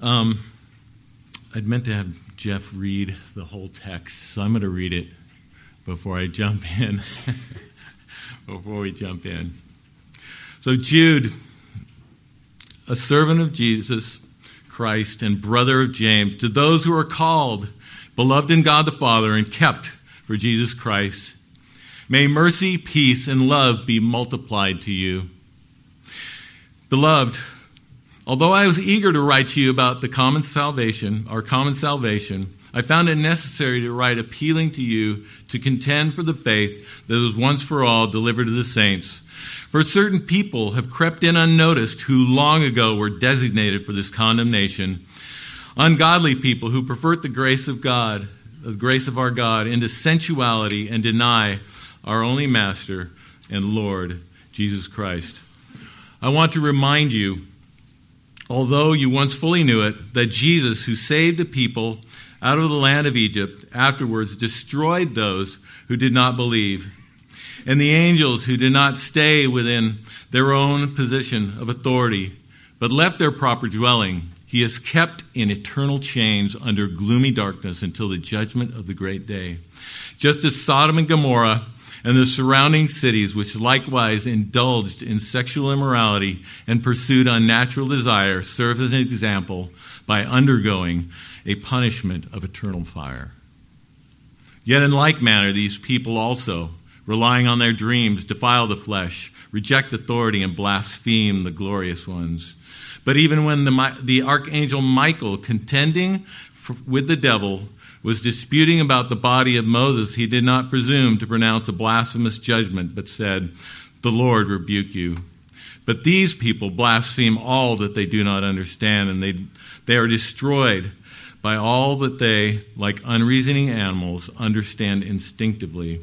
Um, I'd meant to have Jeff read the whole text, so I'm going to read it before I jump in. before we jump in. So, Jude, a servant of Jesus Christ and brother of James, to those who are called, beloved in God the Father, and kept for Jesus Christ, may mercy, peace, and love be multiplied to you. Beloved, although I was eager to write to you about the common salvation, our common salvation, I found it necessary to write appealing to you to contend for the faith that was once for all delivered to the saints. For certain people have crept in unnoticed who long ago were designated for this condemnation. Ungodly people who pervert the grace of God, the grace of our God, into sensuality and deny our only Master and Lord, Jesus Christ. I want to remind you, although you once fully knew it, that Jesus, who saved a people out of the land of Egypt, afterwards destroyed those who did not believe. And the angels who did not stay within their own position of authority, but left their proper dwelling, he is kept in eternal chains under gloomy darkness until the judgment of the great day. Just as Sodom and Gomorrah and the surrounding cities, which likewise indulged in sexual immorality and pursued unnatural desire, serve as an example by undergoing a punishment of eternal fire. Yet, in like manner, these people also, relying on their dreams, defile the flesh, reject authority, and blaspheme the glorious ones. But even when the, the archangel Michael, contending with the devil, was disputing about the body of Moses, he did not presume to pronounce a blasphemous judgment, but said, The Lord rebuke you. But these people blaspheme all that they do not understand, and they, they are destroyed by all that they, like unreasoning animals, understand instinctively.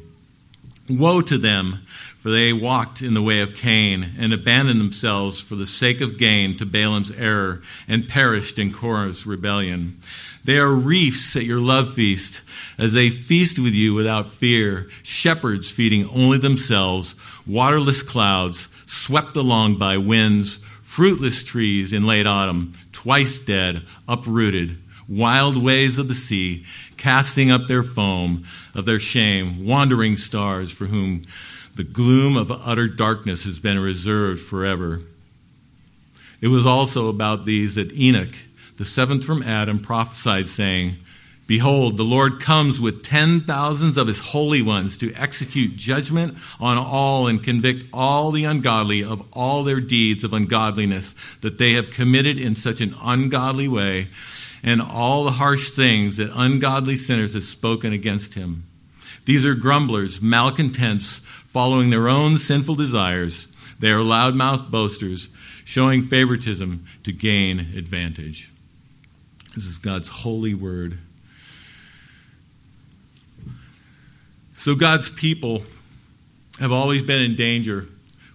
Woe to them, for they walked in the way of Cain and abandoned themselves for the sake of gain to Balaam's error and perished in Korah's rebellion. They are reefs at your love feast as they feast with you without fear, shepherds feeding only themselves, waterless clouds swept along by winds, fruitless trees in late autumn, twice dead, uprooted wild waves of the sea, casting up their foam of their shame, wandering stars for whom the gloom of utter darkness has been reserved forever. It was also about these that Enoch, the seventh from Adam, prophesied, saying, Behold, the Lord comes with ten thousands of his holy ones to execute judgment on all and convict all the ungodly of all their deeds of ungodliness that they have committed in such an ungodly way and all the harsh things that ungodly sinners have spoken against him. These are grumblers, malcontents, following their own sinful desires. They are loudmouthed boasters, showing favoritism to gain advantage. This is God's holy word. So, God's people have always been in danger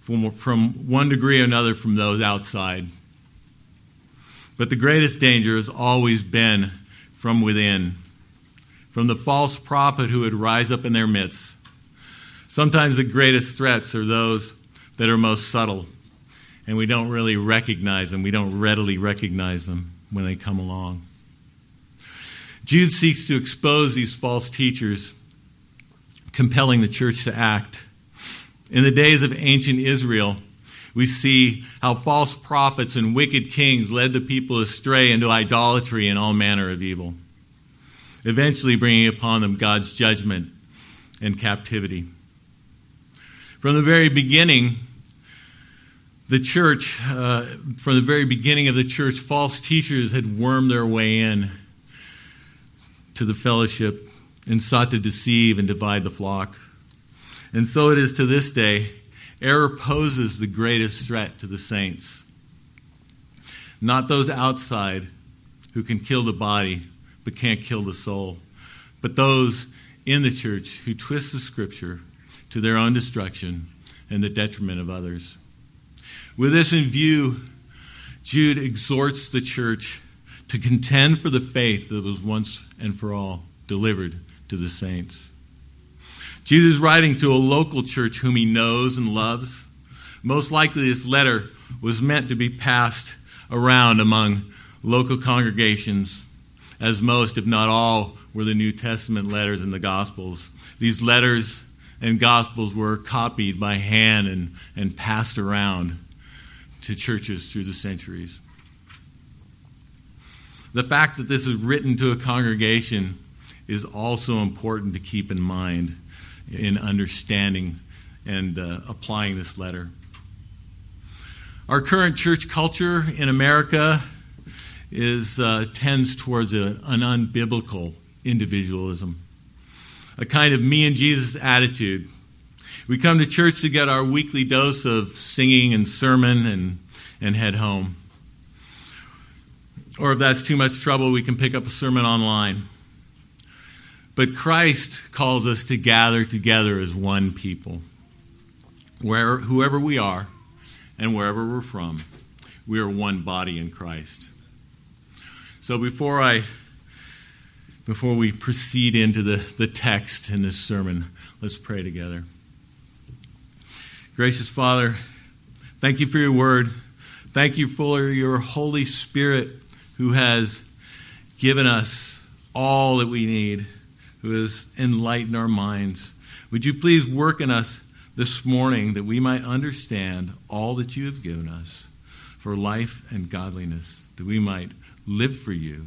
from, from one degree or another from those outside. But the greatest danger has always been from within, from the false prophet who would rise up in their midst. Sometimes the greatest threats are those that are most subtle, and we don't really recognize them. We don't readily recognize them when they come along. Jude seeks to expose these false teachers, compelling the church to act. In the days of ancient Israel, we see how false prophets and wicked kings led the people astray into idolatry and all manner of evil, eventually bringing upon them God's judgment and captivity. From the very beginning, the church, uh, from the very beginning of the church, false teachers had wormed their way in to the fellowship and sought to deceive and divide the flock. And so it is to this day Error poses the greatest threat to the saints. Not those outside who can kill the body but can't kill the soul, but those in the church who twist the scripture to their own destruction and the detriment of others. With this in view, Jude exhorts the church to contend for the faith that was once and for all delivered to the saints. Jesus is writing to a local church whom he knows and loves. Most likely, this letter was meant to be passed around among local congregations, as most, if not all, were the New Testament letters and the Gospels. These letters and Gospels were copied by hand and, and passed around to churches through the centuries. The fact that this is written to a congregation is also important to keep in mind in understanding and uh, applying this letter. Our current church culture in America is uh, tends towards a, an unbiblical individualism, a kind of me and Jesus attitude. We come to church to get our weekly dose of singing and sermon and, and head home. Or if that's too much trouble, we can pick up a sermon online. But Christ calls us to gather together as one people. Where, whoever we are and wherever we're from, we are one body in Christ. So before I before we proceed into the, the text in this sermon, let's pray together. Gracious Father, thank you for your word. Thank you for your Holy Spirit who has given us all that we need, who has enlightened our minds. Would you please work in us this morning that we might understand all that you have given us for life and godliness, that we might live for you,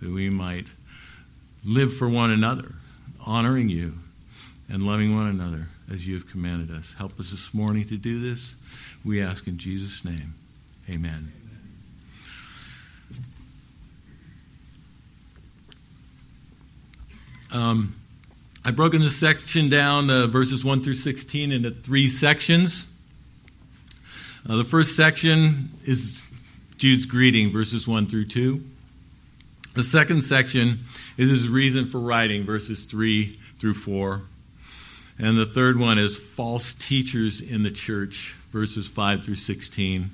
that we might live for one another, honoring you and loving one another as you have commanded us. Help us this morning to do this. We ask in Jesus' name. Amen. Um, I've broken this section down, uh, verses 1 through 16, into three sections. Uh, the first section is Jude's greeting, verses 1 through 2. The second section is his reason for writing, verses 3 through 4. And the third one is false teachers in the church, verses 5 through 16.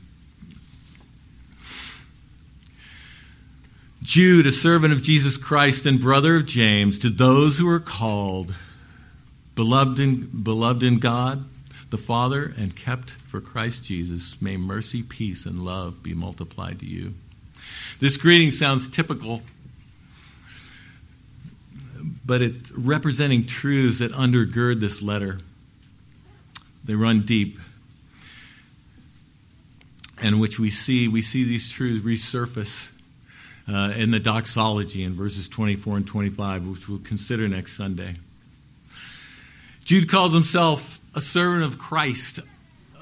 Jude, a servant of Jesus Christ and brother of James, to those who are called, beloved in, beloved in God, the Father, and kept for Christ Jesus, may mercy, peace, and love be multiplied to you. This greeting sounds typical, but it's representing truths that undergird this letter. They run deep, and which we see, we see these truths resurface uh, in the doxology in verses 24 and 25, which we'll consider next Sunday. Jude calls himself a servant of Christ,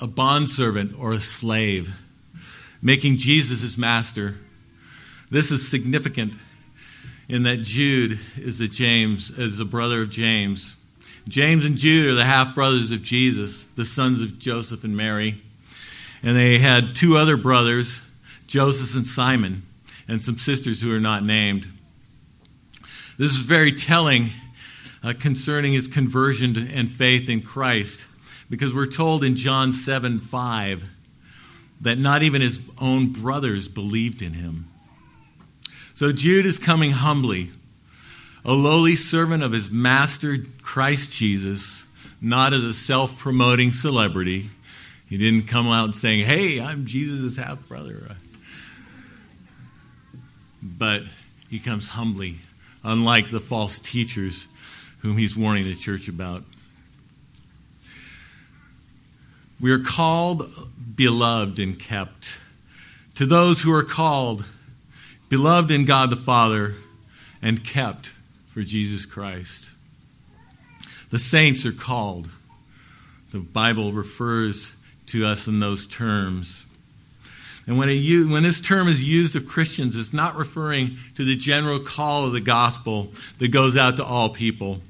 a bondservant, or a slave, making Jesus his master. This is significant in that Jude is a James, is a brother of James. James and Jude are the half brothers of Jesus, the sons of Joseph and Mary. And they had two other brothers, Joseph and Simon and some sisters who are not named. This is very telling uh, concerning his conversion and faith in Christ because we're told in John 7 5 that not even his own brothers believed in him. So Jude is coming humbly, a lowly servant of his master Christ Jesus, not as a self promoting celebrity. He didn't come out saying, Hey, I'm Jesus' half brother but he comes humbly, unlike the false teachers whom he's warning the church about. We are called, beloved, and kept. To those who are called, beloved in God the Father, and kept for Jesus Christ. The saints are called. The Bible refers to us in those terms. And when, when this term is used of Christians, it's not referring to the general call of the gospel that goes out to all people.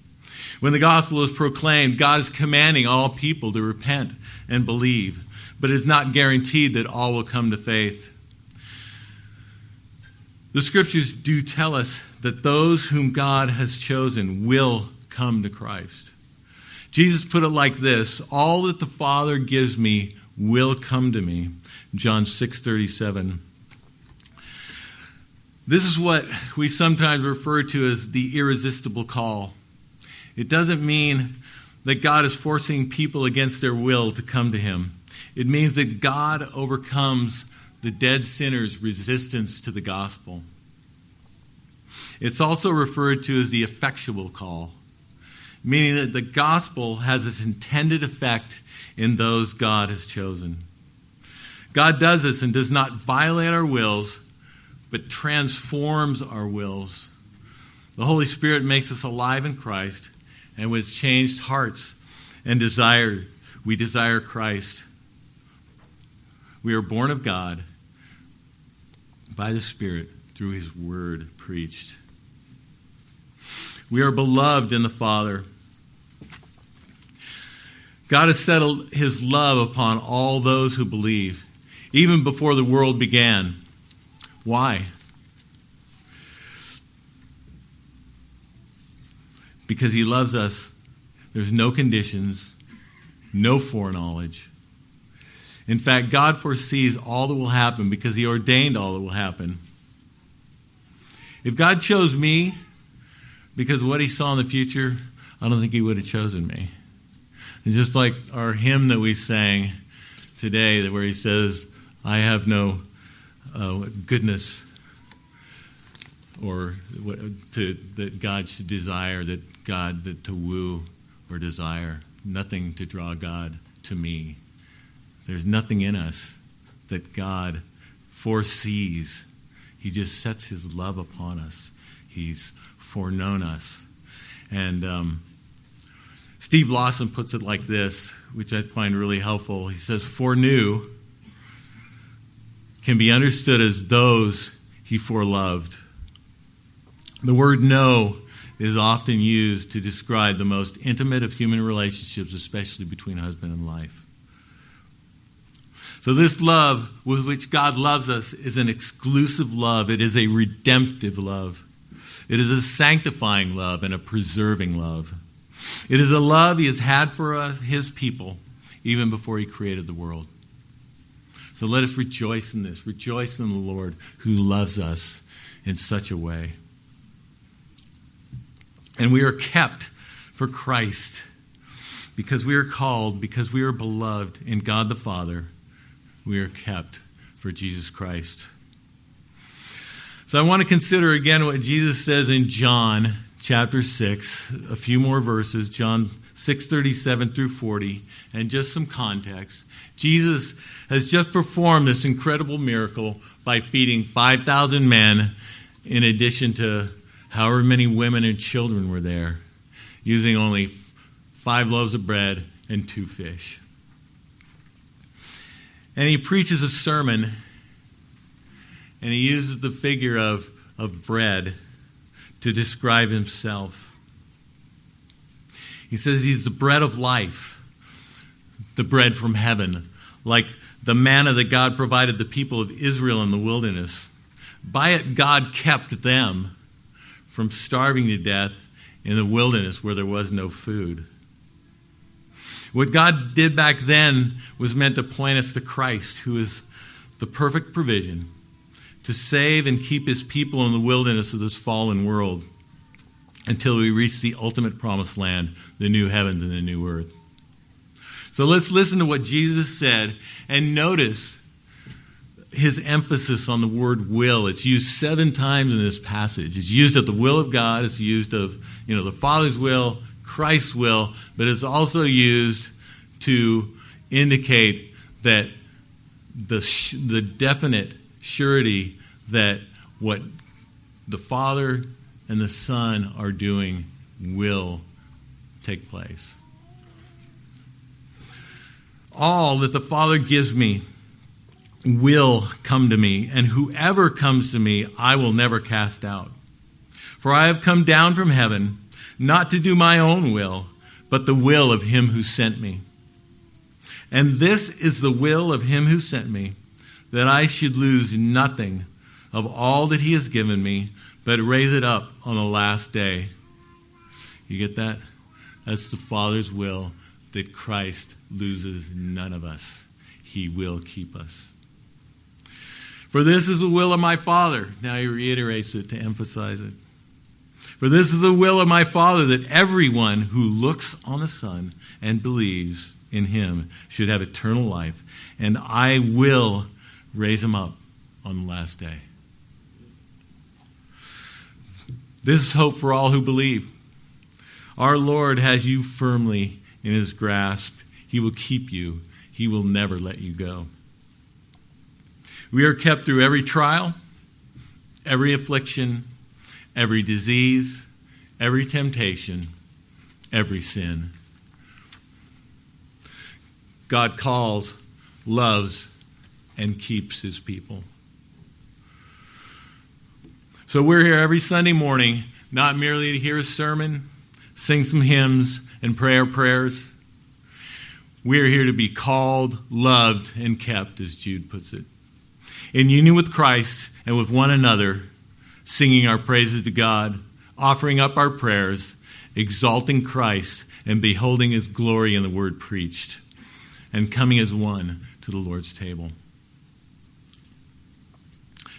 When the gospel is proclaimed, God is commanding all people to repent and believe, but it's not guaranteed that all will come to faith. The scriptures do tell us that those whom God has chosen will come to Christ. Jesus put it like this All that the Father gives me will come to me. John 6:37. This is what we sometimes refer to as the irresistible call. It doesn't mean that God is forcing people against their will to come to him. It means that God overcomes the dead sinner's resistance to the gospel. It's also referred to as the effectual call, meaning that the gospel has its intended effect in those God has chosen. God does this and does not violate our wills, but transforms our wills. The Holy Spirit makes us alive in Christ, and with changed hearts and desire, we desire Christ. We are born of God by the Spirit through His Word preached. We are beloved in the Father. God has settled His love upon all those who believe, even before the world began. Why? Because He loves us. There's no conditions, no foreknowledge. In fact, God foresees all that will happen because He ordained all that will happen. If God chose me because of what He saw in the future, I don't think He would have chosen me. Just like our hymn that we sang today, where He says, I have no uh, goodness or to, that God should desire, that God that to woo or desire, nothing to draw God to me. There's nothing in us that God foresees. He just sets his love upon us. He's foreknown us. And um, Steve Lawson puts it like this, which I find really helpful. He says, Foreknew can be understood as those he foreloved. The word know is often used to describe the most intimate of human relationships, especially between husband and wife. So, this love with which God loves us is an exclusive love, it is a redemptive love, it is a sanctifying love and a preserving love. It is a love He has had for us, His people, even before He created the world. So, let us rejoice in this. Rejoice in the Lord who loves us in such a way. And we are kept for Christ because we are called, because we are beloved in God the Father we are kept for Jesus Christ. So I want to consider again what Jesus says in John chapter 6, a few more verses, John 6:37 through 40, and just some context. Jesus has just performed this incredible miracle by feeding 5,000 men in addition to however many women and children were there, using only 5 loaves of bread and 2 fish and he preaches a sermon and he uses the figure of, of bread to describe himself. He says he's the bread of life, the bread from heaven, like the manna that God provided the people of Israel in the wilderness. By it, God kept them from starving to death in the wilderness where there was no food. What God did back then was meant to point us to Christ, who is the perfect provision to save and keep his people in the wilderness of this fallen world until we reach the ultimate promised land, the new heavens and the new earth. So let's listen to what Jesus said and notice his emphasis on the word will. It's used seven times in this passage. It's used of the will of God, it's used of, you know, the Father's will, Christ's will, but it's also used to indicate that the, the definite surety that what the Father and the Son are doing will take place. All that the Father gives me will come to me, and whoever comes to me, I will never cast out. For I have come down from heaven not to do my own will, but the will of him who sent me. And this is the will of him who sent me, that I should lose nothing of all that he has given me, but raise it up on the last day. You get that? That's the Father's will that Christ loses none of us. He will keep us. For this is the will of my Father. Now he reiterates it to emphasize it. For this is the will of my Father that everyone who looks on the Son and believes in him should have eternal life, and I will raise him up on the last day. This is hope for all who believe. Our Lord has you firmly in his grasp. He will keep you, he will never let you go. We are kept through every trial, every affliction, every disease, every temptation, every sin. God calls, loves, and keeps his people. So we're here every Sunday morning, not merely to hear a sermon, sing some hymns, and pray our prayers. We're here to be called, loved, and kept, as Jude puts it. In union with Christ and with one another, singing our praises to God, offering up our prayers, exalting Christ, and beholding his glory in the word preached, and coming as one to the Lord's table.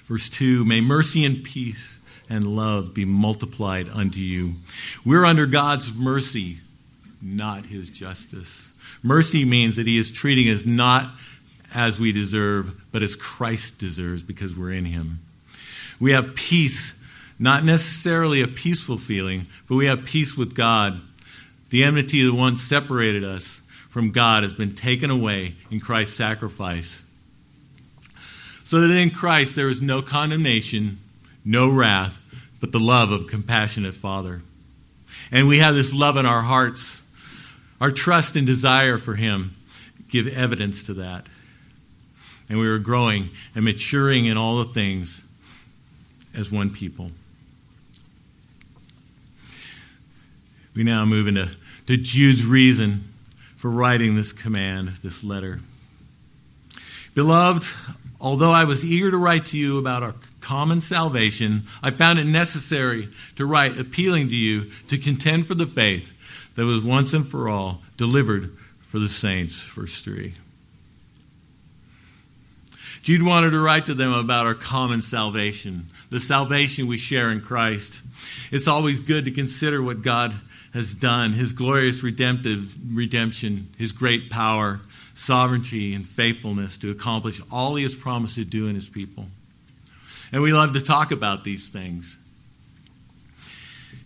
Verse 2 May mercy and peace and love be multiplied unto you. We're under God's mercy, not his justice. Mercy means that he is treating us not as we deserve, but as Christ deserves because we're in him. We have peace, not necessarily a peaceful feeling, but we have peace with God. The enmity that once separated us from God has been taken away in Christ's sacrifice so that in Christ there is no condemnation, no wrath, but the love of a compassionate Father. And we have this love in our hearts. Our trust and desire for Him give evidence to that. And we are growing and maturing in all the things as one people. We now move into to Jude's reason for writing this command, this letter. Beloved, Although I was eager to write to you about our common salvation, I found it necessary to write appealing to you to contend for the faith that was once and for all delivered for the saints. Verse 3. Jude wanted to write to them about our common salvation, the salvation we share in Christ. It's always good to consider what God has done, his glorious redemptive redemption, his great power, sovereignty and faithfulness to accomplish all he has promised to do in his people. And we love to talk about these things.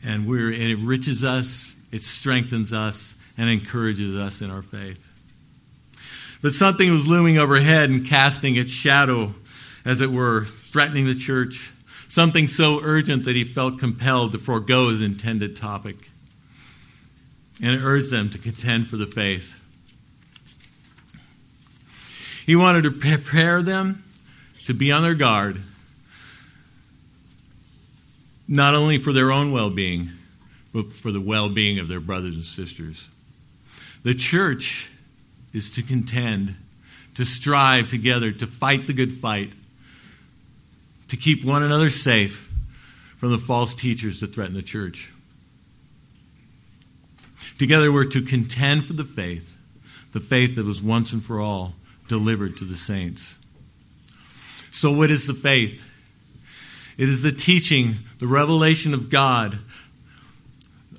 And we're, and it enriches us, it strengthens us, and encourages us in our faith. But something was looming overhead and casting its shadow, as it were, threatening the church. Something so urgent that he felt compelled to forego his intended topic. And urged them to contend for the faith. He wanted to prepare them to be on their guard, not only for their own well being, but for the well being of their brothers and sisters. The church is to contend, to strive together, to fight the good fight, to keep one another safe from the false teachers that threaten the church. Together, we're to contend for the faith, the faith that was once and for all delivered to the saints. So, what is the faith? It is the teaching, the revelation of God,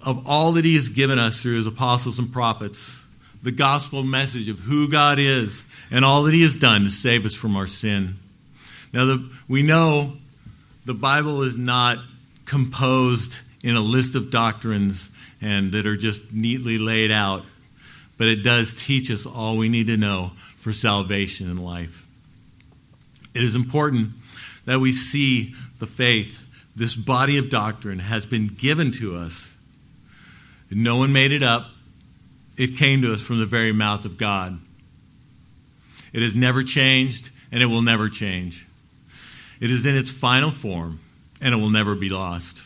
of all that He has given us through His apostles and prophets, the gospel message of who God is and all that He has done to save us from our sin. Now, the, we know the Bible is not composed in a list of doctrines and that are just neatly laid out, but it does teach us all we need to know for salvation and life. It is important that we see the faith, this body of doctrine, has been given to us. No one made it up, it came to us from the very mouth of God. It has never changed, and it will never change. It is in its final form, and it will never be lost.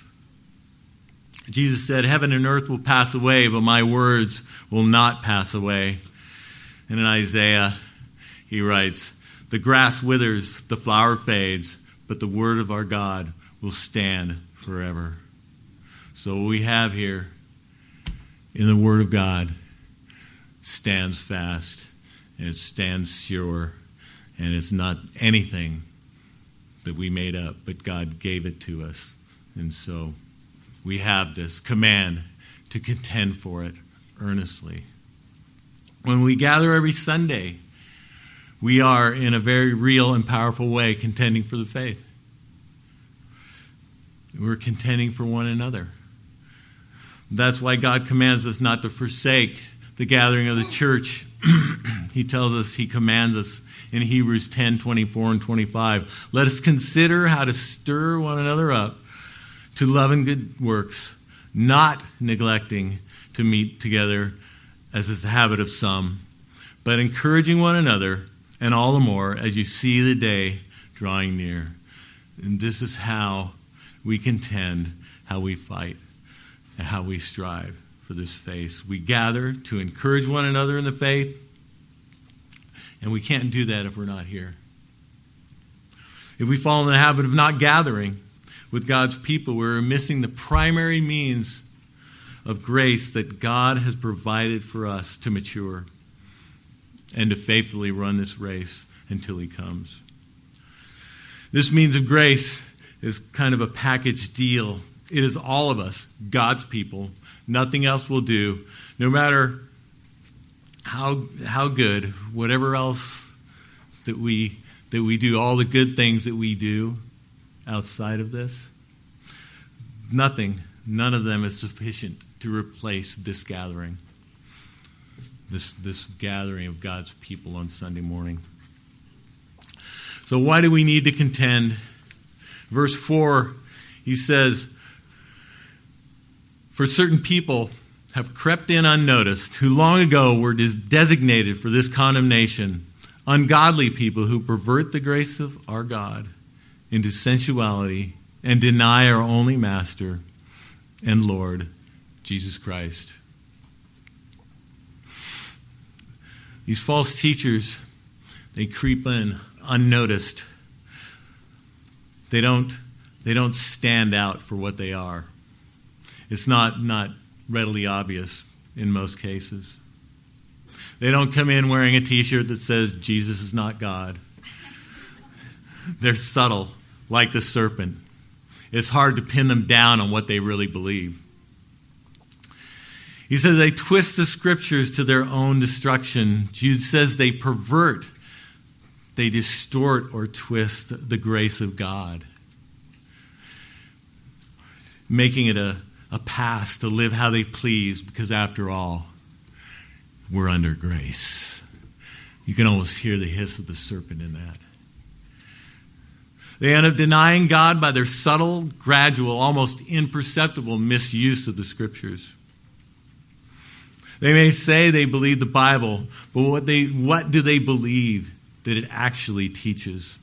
Jesus said, Heaven and earth will pass away, but my words will not pass away. And in Isaiah, he writes, The grass withers, the flower fades, but the word of our God will stand forever. So, what we have here in the word of God stands fast, and it stands sure, and it's not anything that we made up, but God gave it to us. And so we have this command to contend for it earnestly. When we gather every Sunday, we are, in a very real and powerful way, contending for the faith. We're contending for one another. That's why God commands us not to forsake the gathering of the church. he tells us, He commands us in Hebrews 10 24 and 25. Let us consider how to stir one another up to love and good works, not neglecting to meet together as is the habit of some, but encouraging one another, and all the more as you see the day drawing near. And this is how we contend, how we fight, and how we strive for this faith. We gather to encourage one another in the faith, and we can't do that if we're not here. If we fall in the habit of not gathering with God's people, we're missing the primary means of grace that God has provided for us to mature and to faithfully run this race until He comes. This means of grace is kind of a package deal. It is all of us, God's people. Nothing else will do. No matter how, how good, whatever else that we, that we do, all the good things that we do outside of this, nothing, none of them is sufficient to replace this gathering, this, this gathering of God's people on Sunday morning. So, why do we need to contend? Verse 4, he says, For certain people have crept in unnoticed, who long ago were designated for this condemnation, ungodly people who pervert the grace of our God into sensuality and deny our only Master and Lord, Jesus Christ. These false teachers, they creep in unnoticed. They don't, they don't stand out for what they are. It's not, not readily obvious in most cases. They don't come in wearing a t shirt that says, Jesus is not God. They're subtle, like the serpent. It's hard to pin them down on what they really believe. He says they twist the scriptures to their own destruction. Jude says they pervert, they distort or twist the grace of God, making it a, a pass to live how they please because, after all, we're under grace. You can almost hear the hiss of the serpent in that. They end up denying God by their subtle, gradual, almost imperceptible misuse of the scriptures. They may say they believe the Bible, but what, they, what do they believe that it actually teaches?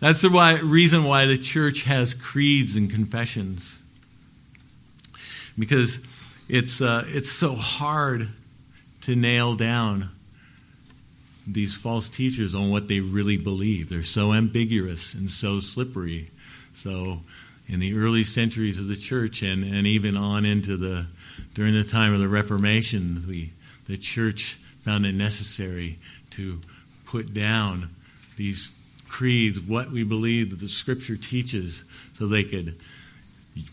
That's the why, reason why the church has creeds and confessions. Because it's, uh, it's so hard to nail down these false teachers on what they really believe. They're so ambiguous and so slippery. So, in the early centuries of the church and, and even on into the during the time of the Reformation, we, the church found it necessary to put down these creeds, what we believe that the Scripture teaches, so they could,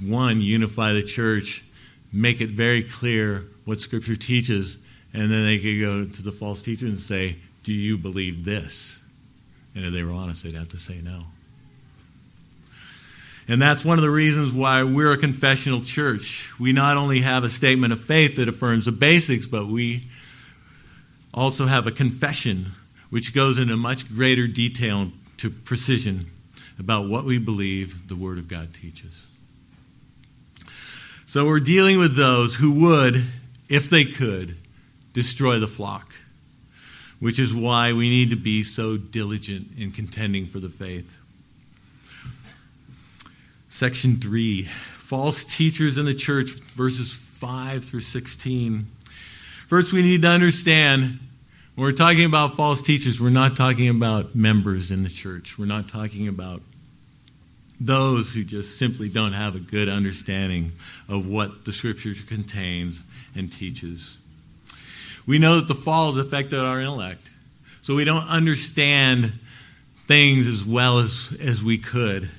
one, unify the church, make it very clear what Scripture teaches, and then they could go to the false teachers and say, Do you believe this? And if they were honest, they'd have to say no. And that's one of the reasons why we're a confessional church. We not only have a statement of faith that affirms the basics, but we also have a confession which goes into much greater detail to precision about what we believe the Word of God teaches. So we're dealing with those who would, if they could, destroy the flock, which is why we need to be so diligent in contending for the faith. Section 3 False teachers in the church, verses 5 through 16. First, we need to understand when we're talking about false teachers, we're not talking about members in the church. We're not talking about those who just simply don't have a good understanding of what the scripture contains and teaches. We know that the fall has affected our intellect, so we don't understand things as well as, as we could.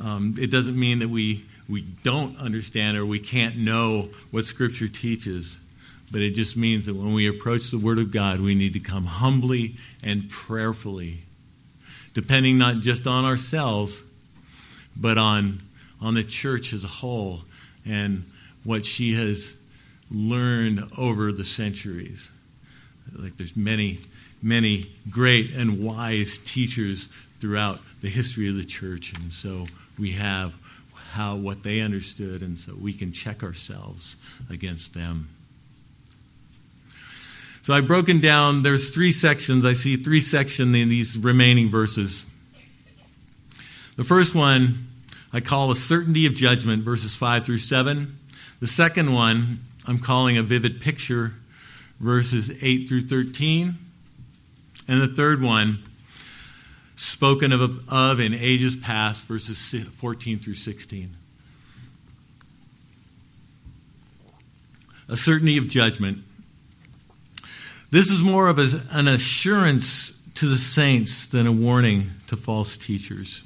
Um, it doesn't mean that we, we don't understand or we can't know what Scripture teaches, but it just means that when we approach the Word of God, we need to come humbly and prayerfully, depending not just on ourselves, but on, on the church as a whole and what she has learned over the centuries. Like there's many, many great and wise teachers throughout the history of the church, and so we have how what they understood, and so we can check ourselves against them. So I've broken down, there's three sections. I see three sections in these remaining verses. The first one I call a certainty of judgment, verses 5 through 7. The second one I'm calling a vivid picture, verses 8 through 13. And the third one, spoken of, of in ages past, verses 14 through 16. A certainty of judgment. This is more of an assurance to the saints than a warning to false teachers.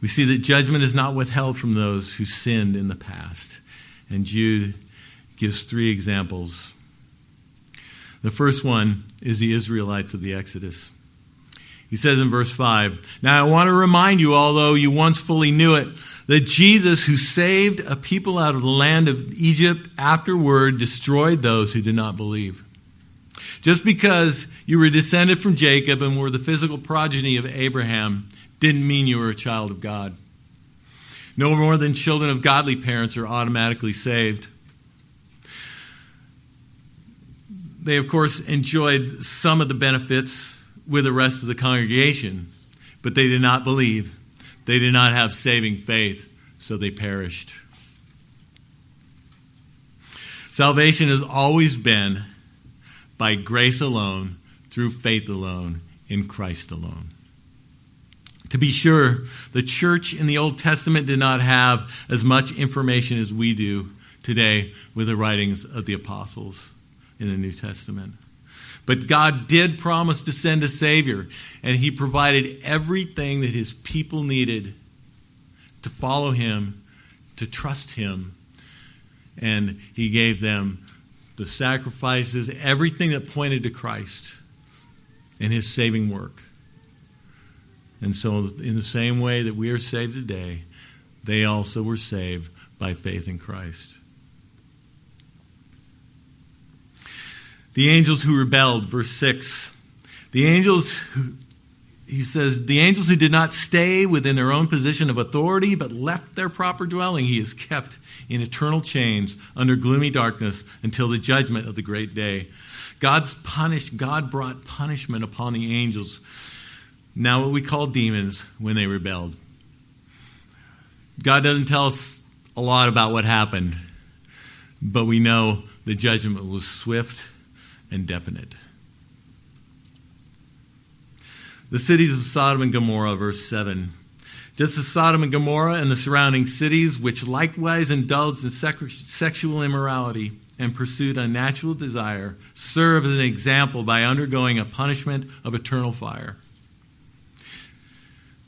We see that judgment is not withheld from those who sinned in the past. And Jude gives three examples. The first one is the Israelites of the Exodus. He says in verse 5 Now I want to remind you, although you once fully knew it, that Jesus, who saved a people out of the land of Egypt, afterward destroyed those who did not believe. Just because you were descended from Jacob and were the physical progeny of Abraham didn't mean you were a child of God. No more than children of godly parents are automatically saved. They, of course, enjoyed some of the benefits with the rest of the congregation, but they did not believe. They did not have saving faith, so they perished. Salvation has always been by grace alone, through faith alone, in Christ alone. To be sure, the church in the Old Testament did not have as much information as we do today with the writings of the apostles in the New Testament. But God did promise to send a Savior, and He provided everything that His people needed to follow Him, to trust Him. And He gave them the sacrifices, everything that pointed to Christ and His saving work. And so, in the same way that we are saved today, they also were saved by faith in Christ. The angels who rebelled, verse 6. The angels who, he says, the angels who did not stay within their own position of authority but left their proper dwelling, he is kept in eternal chains under gloomy darkness until the judgment of the great day. God's punished, God brought punishment upon the angels, now what we call demons, when they rebelled. God doesn't tell us a lot about what happened, but we know the judgment was swift and definite. The cities of Sodom and Gomorrah, verse 7. Just as Sodom and Gomorrah and the surrounding cities, which likewise indulged in sexual immorality and pursued unnatural desire, serve as an example by undergoing a punishment of eternal fire.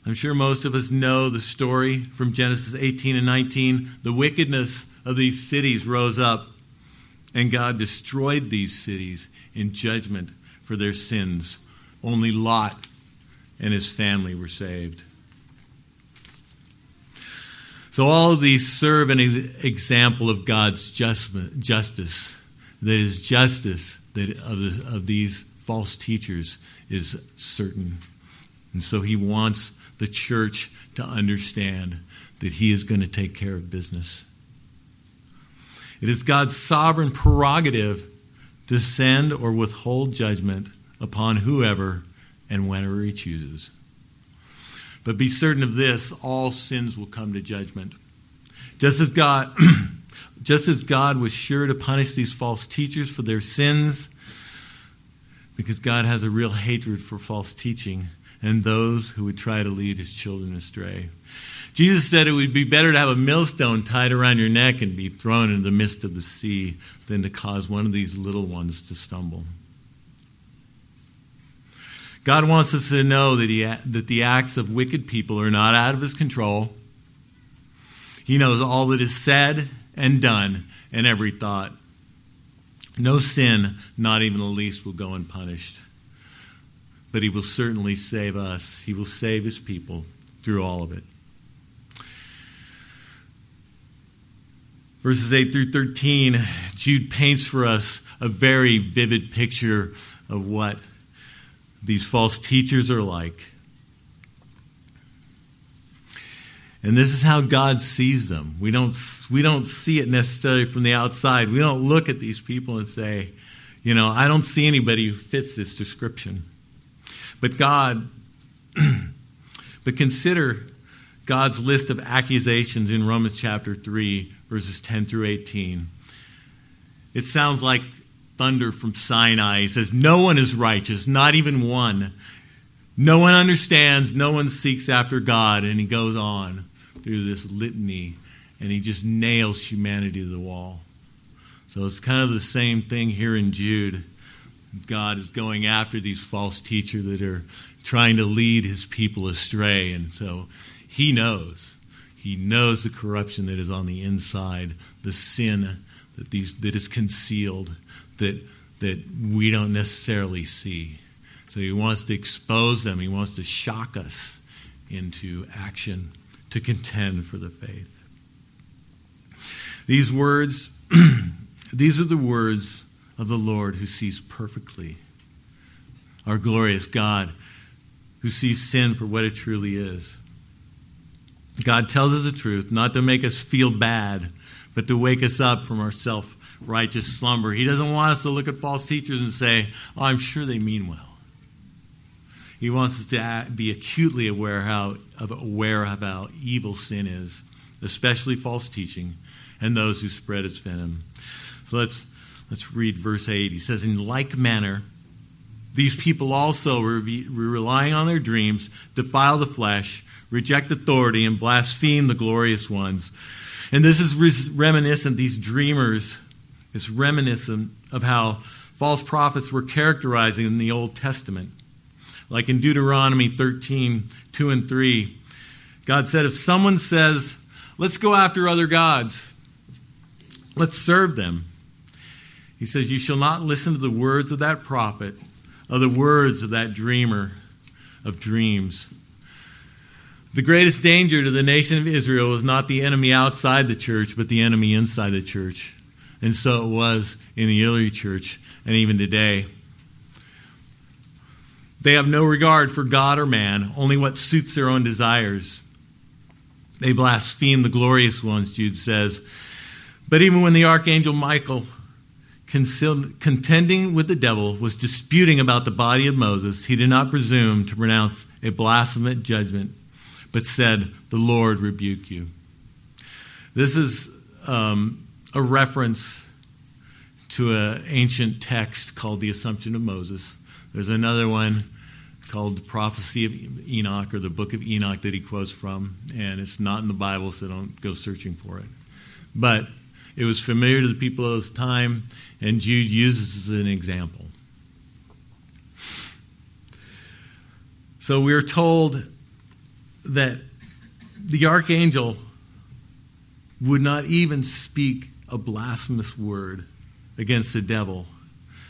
I'm sure most of us know the story from Genesis 18 and 19. The wickedness of these cities rose up, and God destroyed these cities in judgment for their sins. Only Lot and his family were saved. So, all of these serve an example of God's justice. That his justice that of, of these false teachers is certain. And so, he wants the church to understand that he is going to take care of business. It is God's sovereign prerogative to send or withhold judgment upon whoever and whenever he chooses. But be certain of this all sins will come to judgment. Just as God just as God was sure to punish these false teachers for their sins because God has a real hatred for false teaching and those who would try to lead his children astray. Jesus said it would be better to have a millstone tied around your neck and be thrown into the midst of the sea than to cause one of these little ones to stumble. God wants us to know that, he, that the acts of wicked people are not out of his control. He knows all that is said and done and every thought. No sin, not even the least, will go unpunished. But he will certainly save us. He will save his people through all of it. Verses 8 through 13, Jude paints for us a very vivid picture of what these false teachers are like. And this is how God sees them. We don't, we don't see it necessarily from the outside. We don't look at these people and say, you know, I don't see anybody who fits this description. But God, but consider God's list of accusations in Romans chapter 3, verses 10 through 18. It sounds like thunder from Sinai. He says, No one is righteous, not even one. No one understands, no one seeks after God. And he goes on through this litany and he just nails humanity to the wall. So it's kind of the same thing here in Jude. God is going after these false teachers that are trying to lead his people astray. And so he knows. He knows the corruption that is on the inside, the sin that, these, that is concealed, that, that we don't necessarily see. So he wants to expose them, he wants to shock us into action to contend for the faith. These words, these are the words of the Lord who sees perfectly. Our glorious God who sees sin for what it truly is. God tells us the truth, not to make us feel bad, but to wake us up from our self righteous slumber. He doesn't want us to look at false teachers and say, Oh, I'm sure they mean well. He wants us to be acutely aware, how, of, aware of how evil sin is, especially false teaching, and those who spread its venom. So let's, let's read verse 8. He says, In like manner, these people also, relying on their dreams, defile the flesh, reject authority, and blaspheme the glorious ones. And this is reminiscent, these dreamers, it's reminiscent of how false prophets were characterizing in the Old Testament. Like in Deuteronomy 13, 2 and 3, God said, if someone says, let's go after other gods, let's serve them, he says, you shall not listen to the words of that prophet, of the words of that dreamer of dreams. The greatest danger to the nation of Israel was not the enemy outside the church, but the enemy inside the church. And so it was in the early church and even today. They have no regard for God or man, only what suits their own desires. They blaspheme the glorious ones, Jude says. But even when the archangel Michael, contending with the devil, was disputing about the body of Moses, he did not presume to pronounce a blasphemous judgment, but said, The Lord rebuke you. This is um, a reference to an ancient text called the Assumption of Moses. There's another one called the Prophecy of Enoch or the Book of Enoch that he quotes from, and it's not in the Bible, so don't go searching for it. But it was familiar to the people of his time, and Jude uses it as an example. So we are told that the archangel would not even speak a blasphemous word against the devil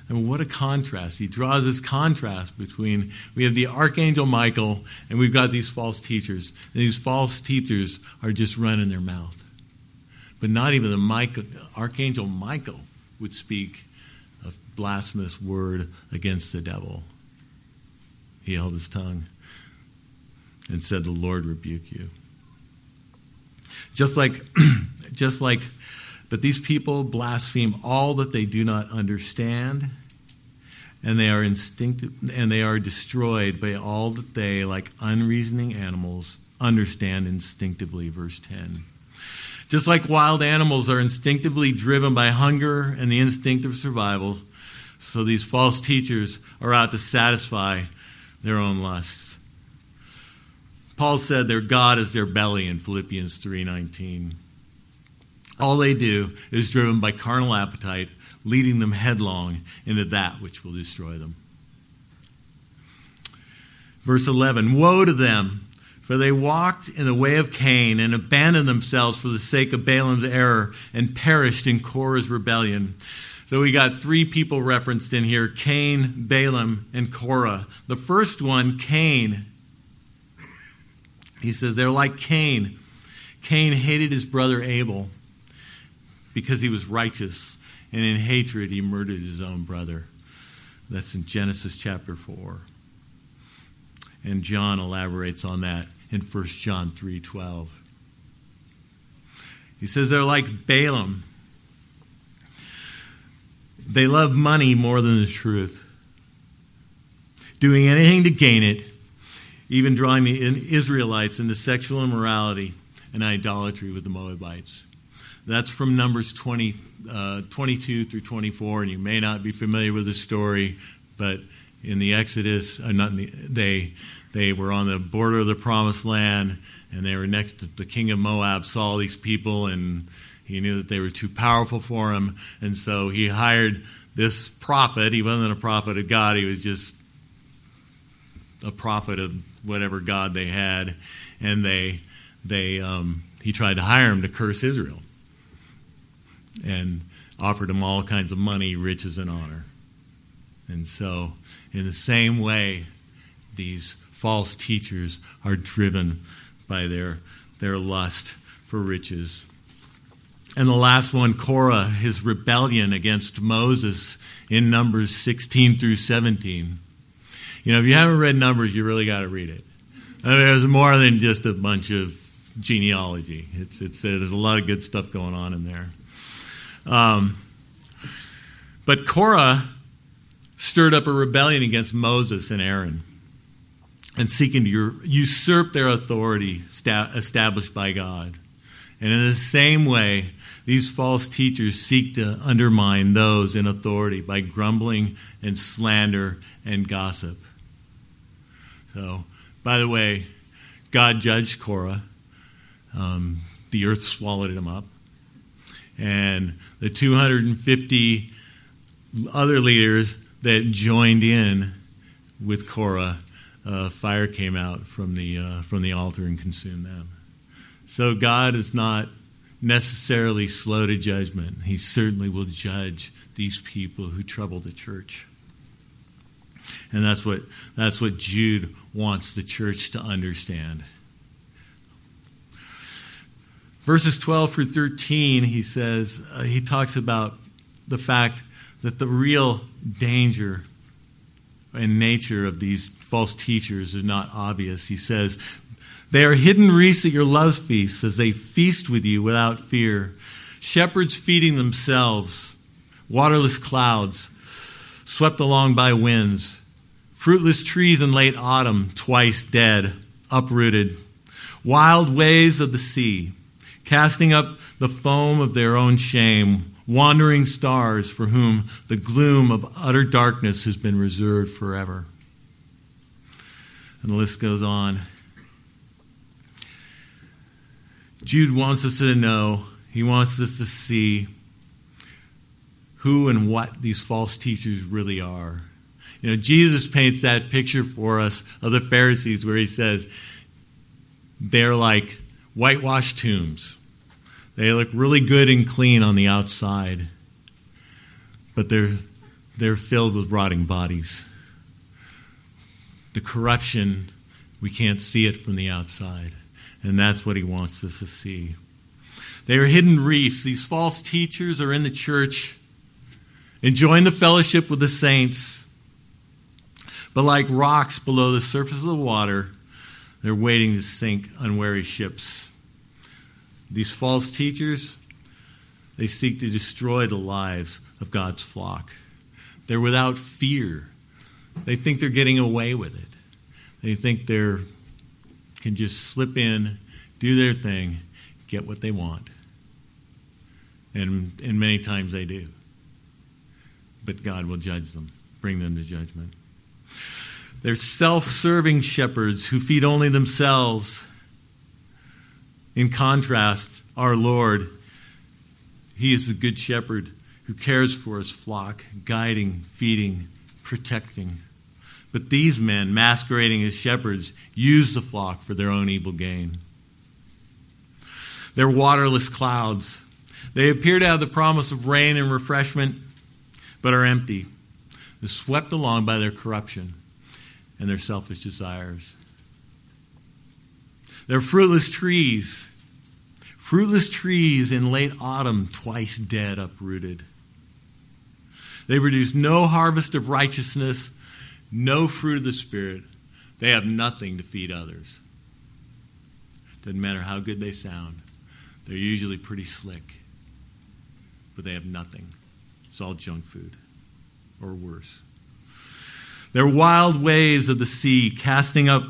and what a contrast. He draws this contrast between we have the archangel Michael and we've got these false teachers. And these false teachers are just running their mouth. But not even the Michael, archangel Michael would speak a blasphemous word against the devil. He held his tongue and said, The Lord rebuke you. Just like, just like but these people blaspheme all that they do not understand, and they are instinctive, and they are destroyed by all that they, like unreasoning animals, understand instinctively. Verse 10. Just like wild animals are instinctively driven by hunger and the instinct of survival, so these false teachers are out to satisfy their own lusts. Paul said their God is their belly in Philippians 3:19. All they do is driven by carnal appetite, leading them headlong into that which will destroy them. Verse 11 Woe to them, for they walked in the way of Cain and abandoned themselves for the sake of Balaam's error and perished in Korah's rebellion. So we got three people referenced in here Cain, Balaam, and Korah. The first one, Cain, he says they're like Cain. Cain hated his brother Abel because he was righteous, and in hatred he murdered his own brother. That's in Genesis chapter 4. And John elaborates on that in 1 John 3:12. He says they're like Balaam. They love money more than the truth, doing anything to gain it, even drawing the Israelites into sexual immorality and idolatry with the Moabites. That's from Numbers 20, uh, 22 through 24, and you may not be familiar with the story, but in the Exodus, uh, not the, they they were on the border of the Promised Land, and they were next to the king of Moab. Saw these people, and he knew that they were too powerful for him, and so he hired this prophet. He wasn't a prophet of God; he was just a prophet of whatever god they had, and they they um, he tried to hire him to curse Israel and offered him all kinds of money, riches, and honor. And so, in the same way, these false teachers are driven by their, their lust for riches. And the last one, Korah, his rebellion against Moses in Numbers 16 through 17. You know, if you haven't read Numbers, you really got to read it. I mean, there's more than just a bunch of genealogy. It's, it's, there's a lot of good stuff going on in there. Um, but Korah stirred up a rebellion against Moses and Aaron and seeking to usurp their authority established by God. And in the same way, these false teachers seek to undermine those in authority by grumbling and slander and gossip. So, by the way, God judged Korah. Um, the earth swallowed him up and the 250 other leaders that joined in with Korah, uh, fire came out from the, uh, from the altar and consumed them. So God is not necessarily slow to judgment. He certainly will judge these people who trouble the church. And that's what, that's what Jude wants the church to understand. Verses 12 through 13, he says, uh, he talks about the fact that the real danger and nature of these false teachers is not obvious. He says, They are hidden wreaths at your love feasts as they feast with you without fear. Shepherds feeding themselves, waterless clouds swept along by winds, fruitless trees in late autumn, twice dead, uprooted, wild waves of the sea casting up the foam of their own shame, wandering stars for whom the gloom of utter darkness has been reserved forever. And the list goes on. Jude wants us to know, he wants us to see who and what these false teachers really are. You know, Jesus paints that picture for us of the Pharisees where he says, they're like whitewashed tombs. They look really good and clean on the outside, but they're, they're filled with rotting bodies. The corruption, we can't see it from the outside. And that's what he wants us to see. They are hidden reefs. These false teachers are in the church, enjoying the fellowship with the saints. But like rocks below the surface of the water, they're waiting to sink unwary ships. These false teachers, they seek to destroy the lives of God's flock. They're without fear. They think they're getting away with it. They think they can just slip in, do their thing, get what they want. And, and many times they do. But God will judge them, bring them to judgment. They're self serving shepherds who feed only themselves in contrast, our Lord, He is the good shepherd who cares for his flock, guiding, feeding, protecting. But these men, masquerading as shepherds, use the flock for their own evil gain. They're waterless clouds. They appear to have the promise of rain and refreshment, but are empty. Swept along by their corruption and their selfish desires. They're fruitless trees, fruitless trees in late autumn, twice dead, uprooted. They produce no harvest of righteousness, no fruit of the Spirit. They have nothing to feed others. Doesn't matter how good they sound, they're usually pretty slick, but they have nothing. It's all junk food, or worse. They're wild waves of the sea, casting up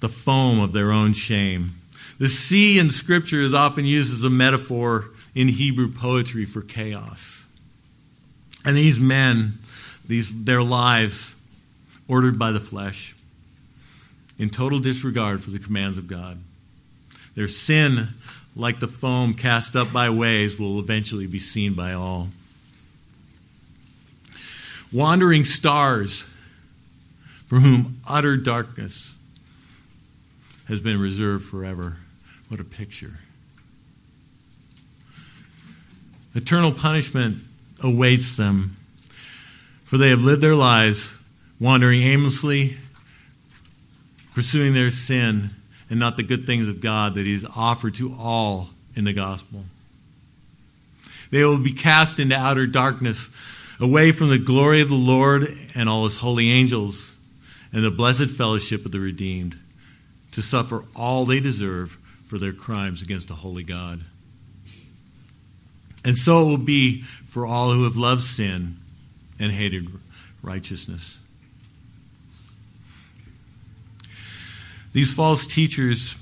the foam of their own shame. The sea in Scripture is often used as a metaphor in Hebrew poetry for chaos. And these men, these, their lives, ordered by the flesh, in total disregard for the commands of God. Their sin, like the foam cast up by waves, will eventually be seen by all. Wandering stars, for whom utter darkness has been reserved forever. What a picture. Eternal punishment awaits them, for they have lived their lives wandering aimlessly, pursuing their sin and not the good things of God that He's offered to all in the gospel. They will be cast into outer darkness, away from the glory of the Lord and all His holy angels and the blessed fellowship of the redeemed to suffer all they deserve for their crimes against a holy God. And so it will be for all who have loved sin and hated righteousness. These false teachers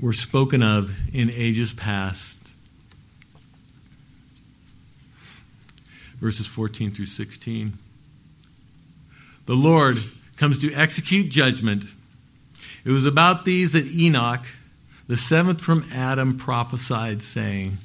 were spoken of in ages past. Verses 14 through 16. The Lord comes to execute judgment it was about these that Enoch, the seventh from Adam, prophesied, saying,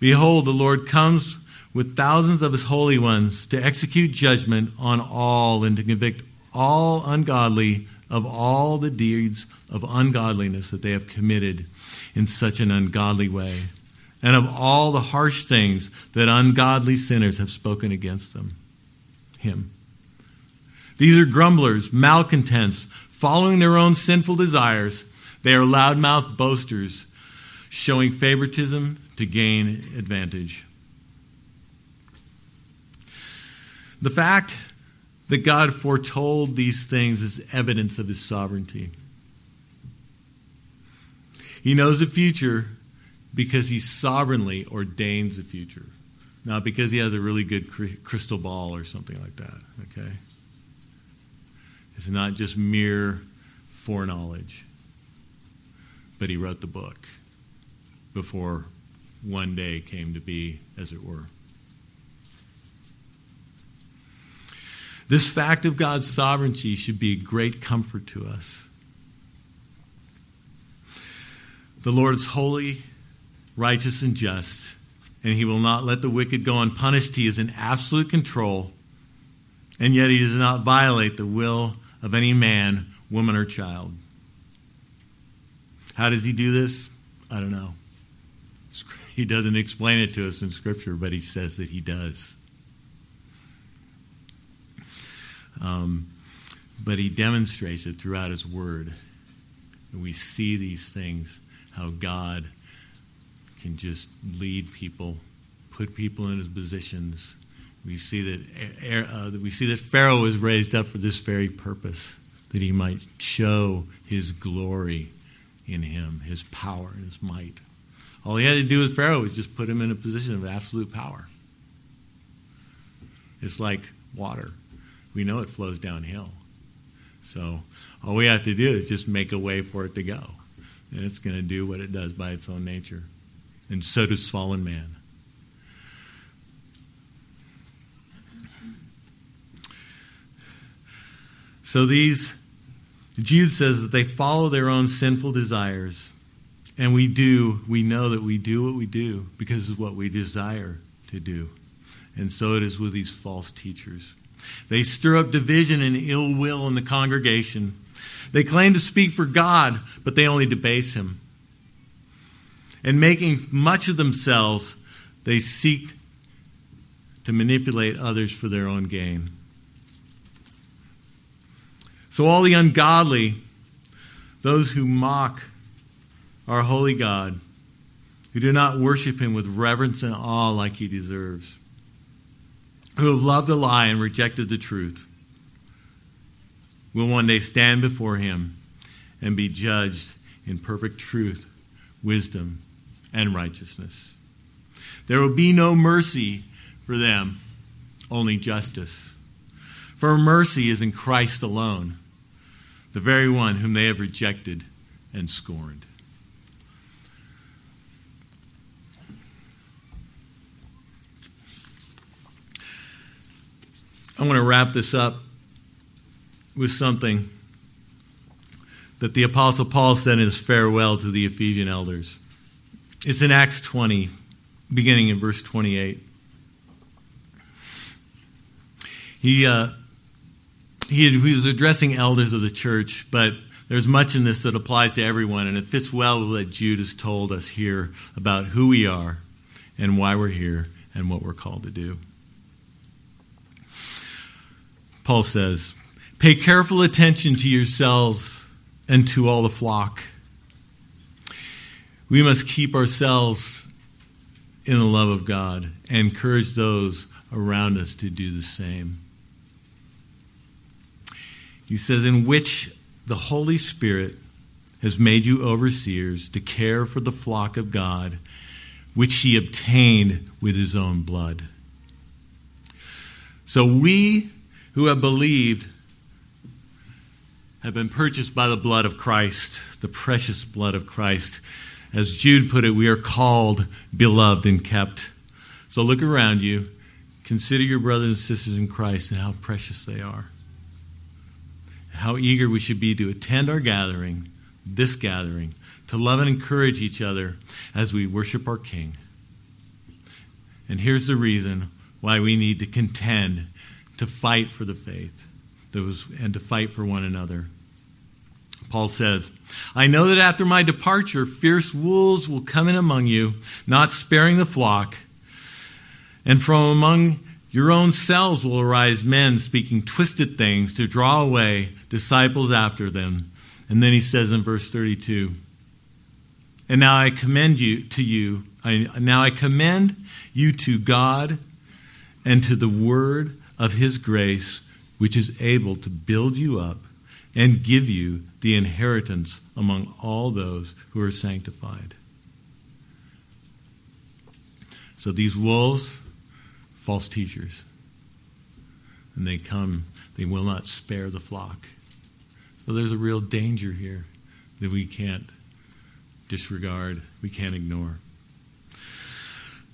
Behold, the Lord comes with thousands of his holy ones to execute judgment on all and to convict all ungodly of all the deeds of ungodliness that they have committed in such an ungodly way, and of all the harsh things that ungodly sinners have spoken against them. Him. These are grumblers, malcontents, following their own sinful desires. They are loudmouth boasters, showing favoritism to gain advantage. The fact that God foretold these things is evidence of his sovereignty. He knows the future because he sovereignly ordains the future, not because he has a really good crystal ball or something like that, okay? It's not just mere foreknowledge, but he wrote the book before one day came to be, as it were. This fact of God's sovereignty should be a great comfort to us. The Lord is holy, righteous, and just, and he will not let the wicked go unpunished. He is in absolute control, and yet he does not violate the will of any man, woman, or child. How does he do this? I don't know. He doesn't explain it to us in Scripture, but he says that he does. Um, but he demonstrates it throughout his word. And we see these things, how God can just lead people, put people in his positions, we see that uh, we see that Pharaoh was raised up for this very purpose, that he might show his glory in him, his power his might. All he had to do with Pharaoh was just put him in a position of absolute power. It's like water. We know it flows downhill. So all we have to do is just make a way for it to go. And it's going to do what it does by its own nature. And so does fallen man. So these, Jude says that they follow their own sinful desires. And we do, we know that we do what we do because of what we desire to do. And so it is with these false teachers. They stir up division and ill will in the congregation. They claim to speak for God, but they only debase him. And making much of themselves, they seek to manipulate others for their own gain. So, all the ungodly, those who mock our holy God, who do not worship him with reverence and awe like he deserves, who have loved a lie and rejected the truth, will one day stand before him and be judged in perfect truth, wisdom, and righteousness. There will be no mercy for them, only justice. For mercy is in Christ alone, the very one whom they have rejected and scorned. I want to wrap this up with something that the Apostle Paul said in his farewell to the Ephesian elders. It's in Acts 20, beginning in verse 28. He, uh, he, he was addressing elders of the church, but there's much in this that applies to everyone, and it fits well with what Jude has told us here about who we are and why we're here and what we're called to do. Paul says, Pay careful attention to yourselves and to all the flock. We must keep ourselves in the love of God and encourage those around us to do the same. He says, In which the Holy Spirit has made you overseers to care for the flock of God, which he obtained with his own blood. So we who have believed have been purchased by the blood of Christ, the precious blood of Christ. As Jude put it, we are called, beloved, and kept. So look around you, consider your brothers and sisters in Christ and how precious they are. How eager we should be to attend our gathering, this gathering, to love and encourage each other as we worship our King. And here's the reason why we need to contend to fight for the faith and to fight for one another. Paul says, I know that after my departure, fierce wolves will come in among you, not sparing the flock. And from among your own selves will arise men speaking twisted things to draw away disciples after them. And then he says in verse 32, And now I commend you to you, I, now I commend you to God and to the word of his grace, which is able to build you up and give you the inheritance among all those who are sanctified. So these wolves, false teachers, and they come, they will not spare the flock. So there's a real danger here that we can't disregard, we can't ignore.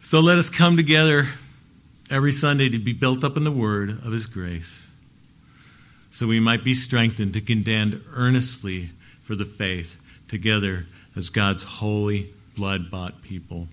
So let us come together every Sunday to be built up in the word of his grace, so we might be strengthened to contend earnestly for the faith together as God's holy, blood bought people.